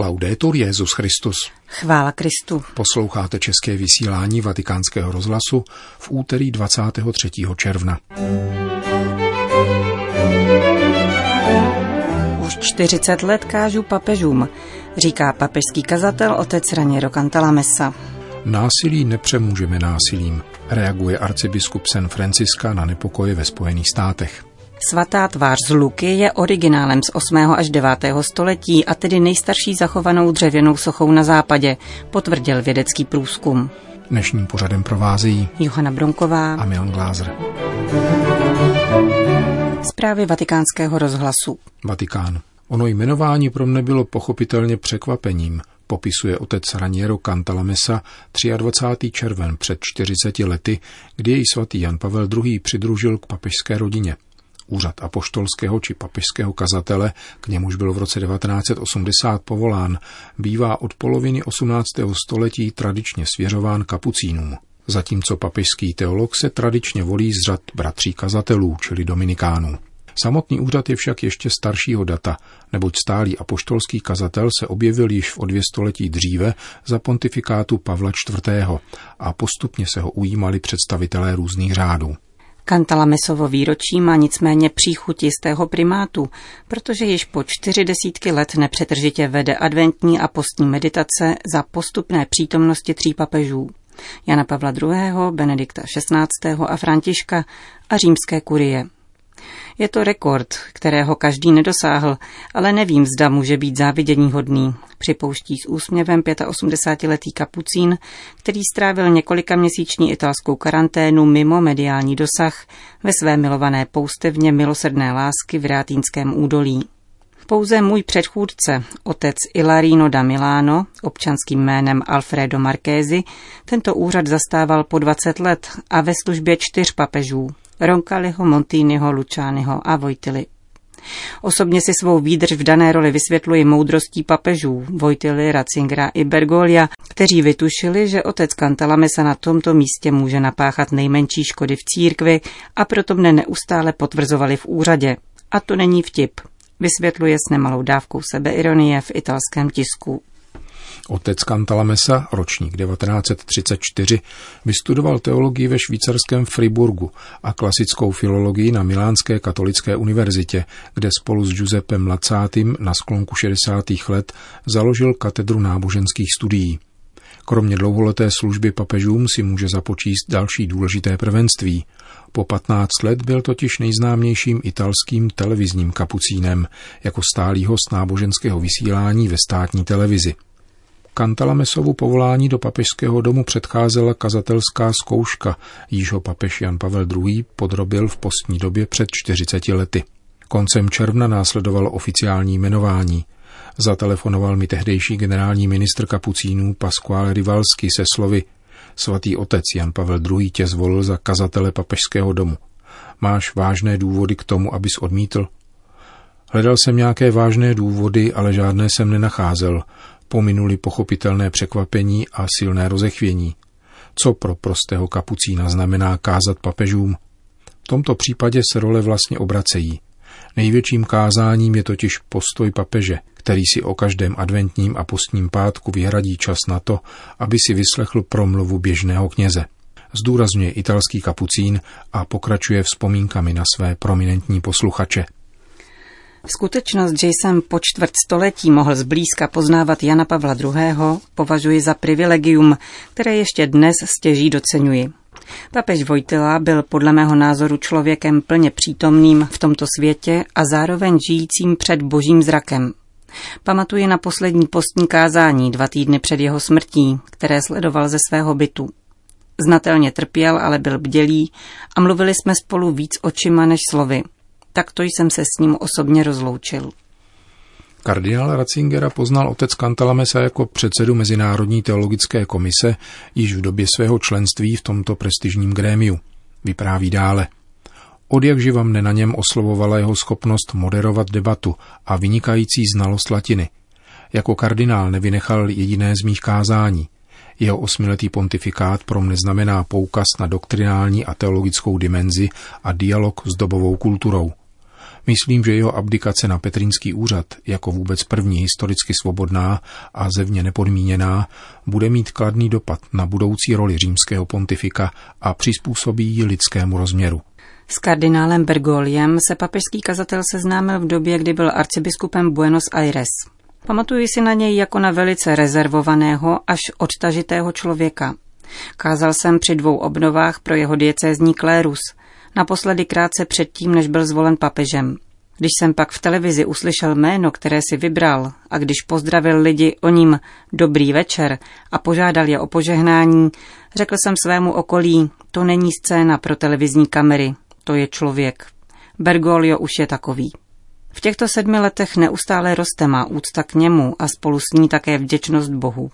Laudetur Jezus Christus. Chvála Kristu. Posloucháte české vysílání Vatikánského rozhlasu v úterý 23. června. Už 40 let kážu papežům, říká papežský kazatel otec Raniero Cantalamessa. Násilí nepřemůžeme násilím, reaguje arcibiskup San Franciska na nepokoje ve Spojených státech. Svatá tvář z Luky je originálem z 8. až 9. století a tedy nejstarší zachovanou dřevěnou sochou na západě, potvrdil vědecký průzkum. Dnešním pořadem provázejí Johana Bronková a Milan Glázer. Zprávy vatikánského rozhlasu. Vatikán. Ono jmenování pro mne bylo pochopitelně překvapením, popisuje otec Raniero Cantalamessa 23. červen před 40 lety, kdy jej svatý Jan Pavel II. přidružil k papežské rodině. Úřad apoštolského či papežského kazatele, k němuž byl v roce 1980 povolán, bývá od poloviny 18. století tradičně svěřován kapucínům. Zatímco papežský teolog se tradičně volí z řad bratří kazatelů, čili dominikánů. Samotný úřad je však ještě staršího data, neboť stálý apoštolský kazatel se objevil již v o dvě století dříve za pontifikátu Pavla IV. a postupně se ho ujímali představitelé různých řádů. Kantalamesovo výročí má nicméně příchuť jistého primátu, protože již po čtyři desítky let nepřetržitě vede adventní a postní meditace za postupné přítomnosti tří papežů. Jana Pavla II., Benedikta XVI. a Františka a římské kurie. Je to rekord, kterého každý nedosáhl, ale nevím, zda může být závidění hodný, připouští s úsměvem 85-letý kapucín, který strávil několika měsíční italskou karanténu mimo mediální dosah ve své milované poustevně milosrdné lásky v Rátínském údolí. Pouze můj předchůdce, otec Ilarino da Milano, občanským jménem Alfredo Markézy, tento úřad zastával po 20 let a ve službě čtyř papežů, Roncaliho, Montiniho, Lučányho a Vojtily. Osobně si svou výdrž v dané roli vysvětluji moudrostí papežů Vojtily, Ratzingera i Bergolia, kteří vytušili, že otec Cantalamessa na tomto místě může napáchat nejmenší škody v církvi a proto mne neustále potvrzovali v úřadě. A to není vtip. Vysvětluje s nemalou dávkou sebeironie v italském tisku. Otec Cantalamessa, ročník 1934, vystudoval teologii ve švýcarském Friburgu a klasickou filologii na Milánské katolické univerzitě, kde spolu s Giuseppem Lacátym na sklonku 60. let založil katedru náboženských studií. Kromě dlouholeté služby papežům si může započíst další důležité prvenství. Po 15 let byl totiž nejznámějším italským televizním kapucínem jako stálý host náboženského vysílání ve státní televizi. Kantalamesovu povolání do papežského domu předcházela kazatelská zkouška, jíž ho papež Jan Pavel II. podrobil v postní době před 40 lety. Koncem června následovalo oficiální jmenování. Zatelefonoval mi tehdejší generální ministr kapucínů Pasquale Rivalsky se slovy Svatý otec Jan Pavel II. tě zvolil za kazatele papežského domu. Máš vážné důvody k tomu, abys odmítl? Hledal jsem nějaké vážné důvody, ale žádné jsem nenacházel, pominuli pochopitelné překvapení a silné rozechvění. Co pro prostého kapucína znamená kázat papežům? V tomto případě se role vlastně obracejí. Největším kázáním je totiž postoj papeže, který si o každém adventním a postním pátku vyhradí čas na to, aby si vyslechl promluvu běžného kněze. Zdůrazňuje italský kapucín a pokračuje vzpomínkami na své prominentní posluchače – Skutečnost, že jsem po čtvrt století mohl zblízka poznávat Jana Pavla II., považuji za privilegium, které ještě dnes stěží docenuji. Papež Vojtila byl podle mého názoru člověkem plně přítomným v tomto světě a zároveň žijícím před božím zrakem. Pamatuji na poslední postní kázání dva týdny před jeho smrtí, které sledoval ze svého bytu. Znatelně trpěl, ale byl bdělý a mluvili jsme spolu víc očima než slovy – Takto jsem se s ním osobně rozloučil. Kardinál Ratzingera poznal otec Cantalamessa jako předsedu Mezinárodní teologické komise již v době svého členství v tomto prestižním grémiu. Vypráví dále. Od jak živa mne na něm oslovovala jeho schopnost moderovat debatu a vynikající znalost latiny. Jako kardinál nevynechal jediné z mých kázání. Jeho osmiletý pontifikát pro mne znamená poukaz na doktrinální a teologickou dimenzi a dialog s dobovou kulturou. Myslím, že jeho abdikace na Petrínský úřad, jako vůbec první historicky svobodná a zevně nepodmíněná, bude mít kladný dopad na budoucí roli římského pontifika a přizpůsobí ji lidskému rozměru. S kardinálem Bergoliem se papežský kazatel seznámil v době, kdy byl arcibiskupem Buenos Aires. Pamatuji si na něj jako na velice rezervovaného až odtažitého člověka. Kázal jsem při dvou obnovách pro jeho diecézní klérus, naposledy krátce předtím, než byl zvolen papežem. Když jsem pak v televizi uslyšel jméno, které si vybral, a když pozdravil lidi o ním dobrý večer a požádal je o požehnání, řekl jsem svému okolí, to není scéna pro televizní kamery, to je člověk. Bergoglio už je takový. V těchto sedmi letech neustále roste má úcta k němu a spolu s ní také vděčnost Bohu.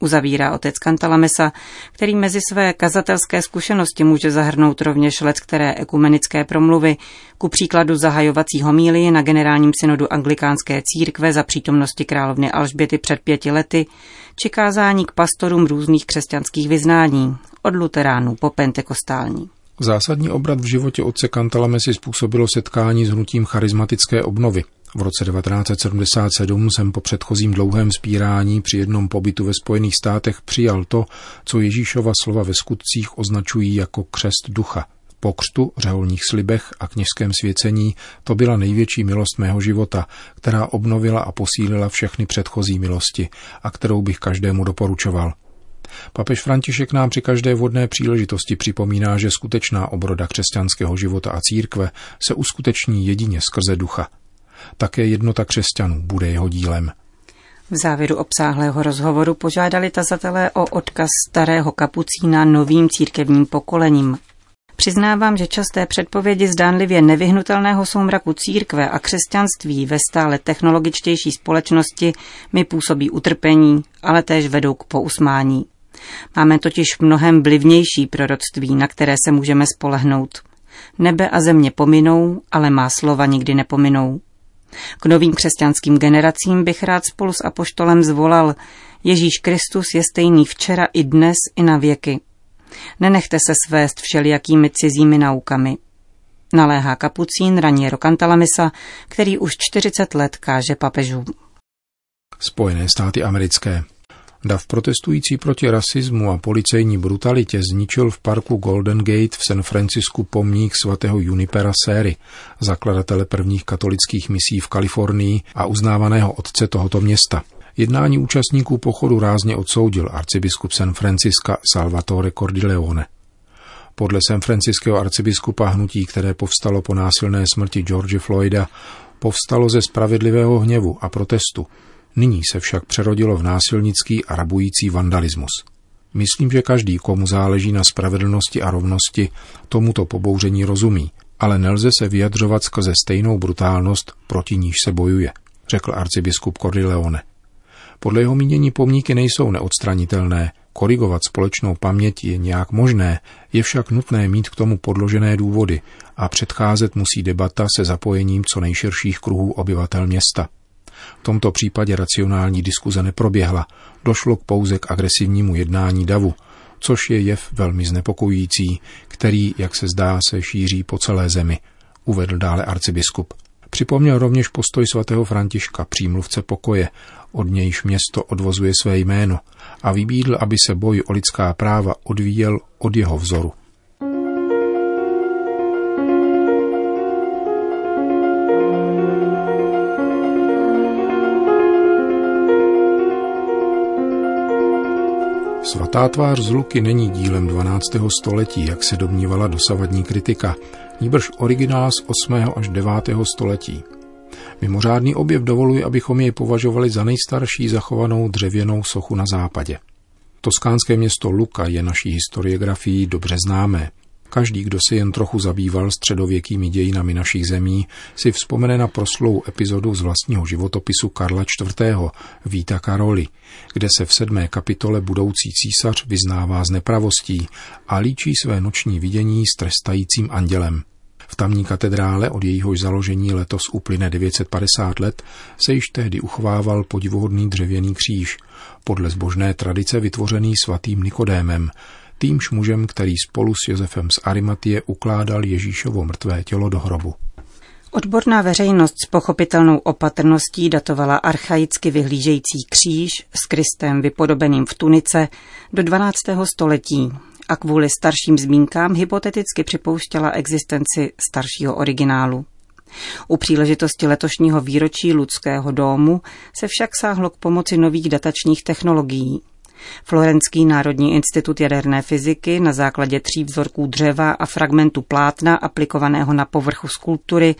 Uzavírá otec Kantalamesa, který mezi své kazatelské zkušenosti může zahrnout rovněž let které ekumenické promluvy, ku příkladu zahajovací homílii na generálním synodu anglikánské církve za přítomnosti královny Alžběty před pěti lety, či kázání k pastorům různých křesťanských vyznání, od luteránů po pentekostální. Zásadní obrat v životě otce Cantalamesi způsobilo setkání s hnutím charismatické obnovy. V roce 1977 jsem po předchozím dlouhém spírání při jednom pobytu ve Spojených státech přijal to, co Ježíšova slova ve skutcích označují jako křest ducha. Po křtu, řeholních slibech a kněžském svěcení to byla největší milost mého života, která obnovila a posílila všechny předchozí milosti a kterou bych každému doporučoval. Papež František nám při každé vodné příležitosti připomíná, že skutečná obroda křesťanského života a církve se uskuteční jedině skrze ducha. Také jednota křesťanů bude jeho dílem. V závěru obsáhlého rozhovoru požádali tazatelé o odkaz starého kapucína novým církevním pokolením. Přiznávám, že časté předpovědi zdánlivě nevyhnutelného soumraku církve a křesťanství ve stále technologičtější společnosti mi působí utrpení, ale též vedou k pousmání. Máme totiž mnohem vlivnější proroctví, na které se můžeme spolehnout. Nebe a země pominou, ale má slova nikdy nepominou. K novým křesťanským generacím bych rád spolu s apoštolem zvolal Ježíš Kristus je stejný včera i dnes i na věky. Nenechte se svést všelijakými cizími naukami. Naléhá kapucín Raniero Cantalamessa, který už 40 let káže papežům. Spojené státy americké. Dav protestující proti rasismu a policejní brutalitě zničil v parku Golden Gate v San Francisku pomník svatého Junipera Séry, zakladatele prvních katolických misí v Kalifornii a uznávaného otce tohoto města. Jednání účastníků pochodu rázně odsoudil arcibiskup San Francisca Salvatore Cordileone. Podle San Franciského arcibiskupa hnutí, které povstalo po násilné smrti George Floyda, povstalo ze spravedlivého hněvu a protestu, Nyní se však přerodilo v násilnický a rabující vandalismus. Myslím, že každý, komu záleží na spravedlnosti a rovnosti, tomuto pobouření rozumí, ale nelze se vyjadřovat skrze stejnou brutálnost, proti níž se bojuje, řekl arcibiskup Cordileone. Podle jeho mínění pomníky nejsou neodstranitelné, korigovat společnou paměť je nějak možné, je však nutné mít k tomu podložené důvody a předcházet musí debata se zapojením co nejširších kruhů obyvatel města. V tomto případě racionální diskuze neproběhla, došlo k pouze k agresivnímu jednání davu, což je jev velmi znepokojící, který, jak se zdá, se šíří po celé zemi, uvedl dále arcibiskup. Připomněl rovněž postoj svatého Františka, přímluvce pokoje, od nějž město odvozuje své jméno, a vybídl, aby se boj o lidská práva odvíjel od jeho vzoru. Svatá tvář z Luky není dílem 12. století, jak se domnívala dosavadní kritika, níbrž originál z 8. až 9. století. Mimořádný objev dovoluje, abychom jej považovali za nejstarší zachovanou dřevěnou sochu na západě. Toskánské město Luka je naší historiografií dobře známé. Každý, kdo se jen trochu zabýval středověkými dějinami našich zemí, si vzpomene na proslou epizodu z vlastního životopisu Karla IV. Víta Karoli, kde se v sedmé kapitole budoucí císař vyznává z nepravostí a líčí své noční vidění s trestajícím andělem. V tamní katedrále od jejíhož založení letos uplyne 950 let se již tehdy uchovával podivuhodný dřevěný kříž, podle zbožné tradice vytvořený svatým Nikodémem, týmž mužem, který spolu s Josefem z Arimatie ukládal Ježíšovo mrtvé tělo do hrobu. Odborná veřejnost s pochopitelnou opatrností datovala archaicky vyhlížející kříž s Kristem vypodobeným v tunice do 12. století a kvůli starším zmínkám hypoteticky připouštěla existenci staršího originálu. U příležitosti letošního výročí Ludského domu se však sáhlo k pomoci nových datačních technologií. Florenský národní institut jaderné fyziky na základě tří vzorků dřeva a fragmentu plátna aplikovaného na povrchu skulptury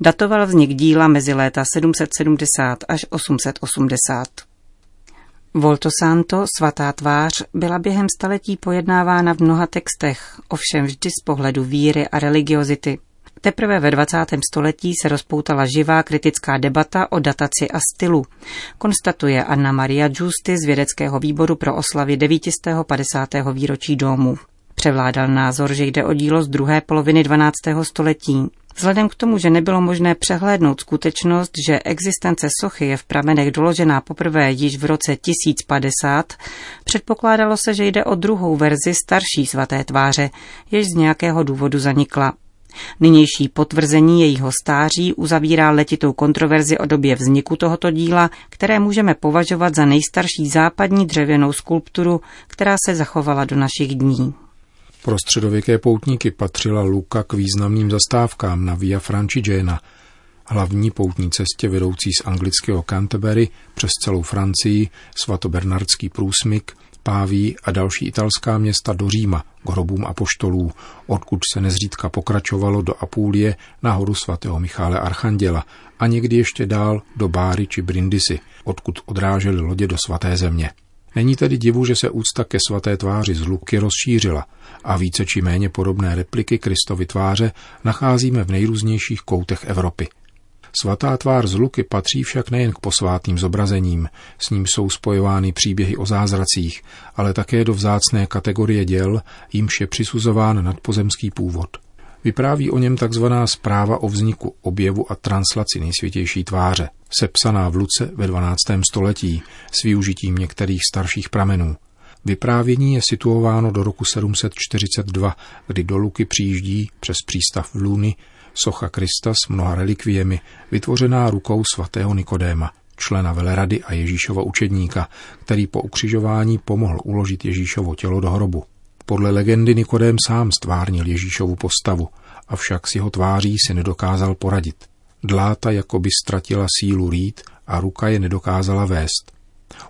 datoval vznik díla mezi léta 770 až 880. Volto Santo, svatá tvář, byla během staletí pojednávána v mnoha textech, ovšem vždy z pohledu víry a religiozity. Teprve ve 20. století se rozpoutala živá kritická debata o dataci a stylu, konstatuje Anna Maria Giusti z vědeckého výboru pro oslavy 950. výročí domu. Převládal názor, že jde o dílo z druhé poloviny 12. století. Vzhledem k tomu, že nebylo možné přehlédnout skutečnost, že existence sochy je v pramenech doložená poprvé již v roce 1050, předpokládalo se, že jde o druhou verzi starší svaté tváře, jež z nějakého důvodu zanikla. Nynější potvrzení jejího stáří uzavírá letitou kontroverzi o době vzniku tohoto díla, které můžeme považovat za nejstarší západní dřevěnou skulpturu, která se zachovala do našich dní. Pro středověké poutníky patřila Luka k významným zastávkám na Via Francigena, hlavní poutní cestě vedoucí z anglického Canterbury přes celou Francii, svatobernardský průsmyk, Páví a další italská města do Říma, k hrobům apoštolů, odkud se nezřídka pokračovalo do Apulie na horu svatého Michále Archanděla a někdy ještě dál do Báry či Brindisi, odkud odrážely lodě do svaté země. Není tedy divu, že se úcta ke svaté tváři z Luky rozšířila a více či méně podobné repliky Kristovy tváře nacházíme v nejrůznějších koutech Evropy – Svatá tvár z Luky patří však nejen k posvátným zobrazením, s ním jsou spojovány příběhy o zázracích, ale také do vzácné kategorie děl, jimž je přisuzován nadpozemský původ. Vypráví o něm takzvaná zpráva o vzniku, objevu a translaci nejsvětější tváře, sepsaná v Luce ve 12. století s využitím některých starších pramenů. Vyprávění je situováno do roku 742, kdy do Luky přijíždí přes přístav v Luny socha Krista s mnoha relikviemi, vytvořená rukou svatého Nikodéma, člena velerady a Ježíšova učedníka, který po ukřižování pomohl uložit Ježíšovo tělo do hrobu. Podle legendy Nikodém sám stvárnil Ježíšovu postavu, avšak s jeho tváří si nedokázal poradit. Dláta jako by ztratila sílu rýt a ruka je nedokázala vést.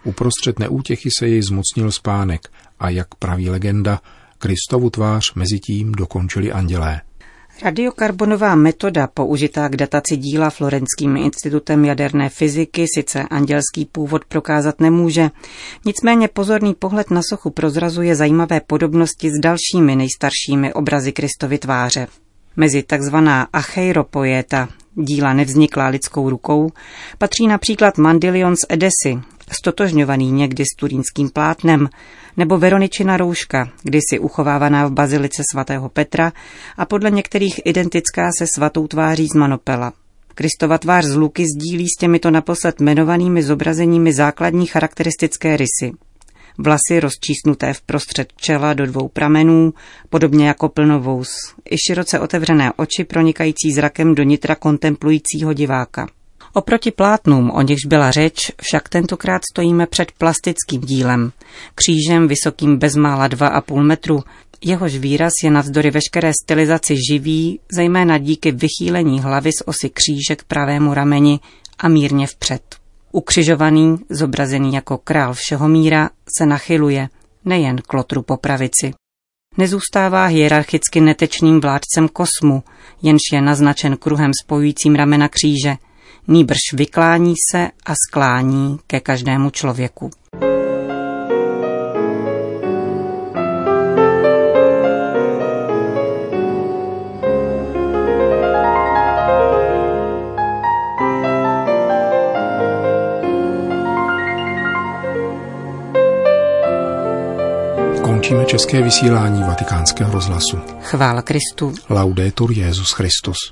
Uprostřed neútěchy se jej zmocnil spánek a jak praví legenda, Kristovu tvář mezi tím dokončili andělé. Radiokarbonová metoda použitá k dataci díla Florenským institutem jaderné fyziky sice andělský původ prokázat nemůže, nicméně pozorný pohled na sochu prozrazuje zajímavé podobnosti s dalšími nejstaršími obrazy Kristovy tváře. Mezi takzvaná acheiropoéta, díla nevzniklá lidskou rukou, patří například Mandilion z Edesy, stotožňovaný někdy s turínským plátnem, nebo Veroničina rouška, kdysi uchovávaná v bazilice svatého Petra a podle některých identická se svatou tváří z Manopela. Kristova tvář z Luky sdílí s těmito naposled jmenovanými zobrazeními základní charakteristické rysy. Vlasy rozčísnuté v prostřed čela do dvou pramenů, podobně jako plnovous, i široce otevřené oči pronikající zrakem do nitra kontemplujícího diváka. Oproti plátnům, o nichž byla řeč, však tentokrát stojíme před plastickým dílem, křížem vysokým bezmála 2,5 metru, jehož výraz je navzdory veškeré stylizaci živý, zejména díky vychýlení hlavy z osy kříže k pravému rameni a mírně vpřed. Ukřižovaný, zobrazený jako král všeho míra, se nachyluje, nejen k lotru po pravici. Nezůstává hierarchicky netečným vládcem kosmu, jenž je naznačen kruhem spojujícím ramena kříže – nýbrž vyklání se a sklání ke každému člověku. Končíme české vysílání vatikánského rozhlasu. Chvála Kristu. Laudetur Jezus Christus.